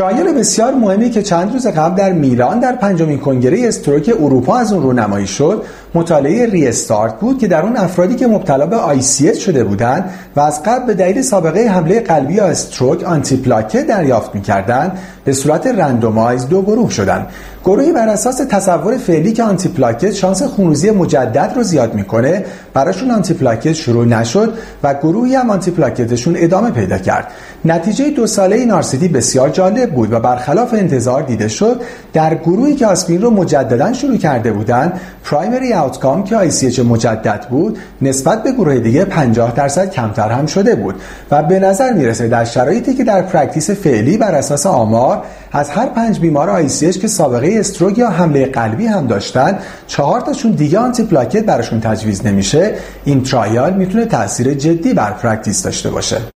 trial بسیار مهمی که چند روز قبل در میلان در پنجمین کنگره stroke اروپا از اون رونمایی شد مطالعه RESTART بود که در اون افرادی که مبتلا به ICH شده بودند و از قبل به دلیل سابقه حمله قلبی یا stroke آنتی پلاکت دریافت می‌کردند به صورت randomize دو گروه شدند. گروهی بر اساس تصور فعلی که آنتی پلاکت شانس خونریزی مجدد رو زیاد می‌کنه براشون آنتی پلاکت شروع نشد و گروهی هم آنتی پلاکتشون ادامه پیدا کرد. نتیجه دو ساله این RCT بسیار جالب بود و برخلاف انتظار دیده شد در گروهی که آسپرین رو مجددا شروع کرده بودند primary outcome که ICH مجدد بود نسبت به گروه دیگه 50 درصد کمتر هم شده بود و به نظر می‌رسه در شرایطی که در practice فعلی بر اساس آمار از هر پنج بیمار ICH که سابقه stroke یا حمله قلبی هم داشتن چهار تاشون دیگه آنتی پلاکت براشون تجویز نمیشه این trial می‌تونه تاثیر جدی بر practice داشته باشه.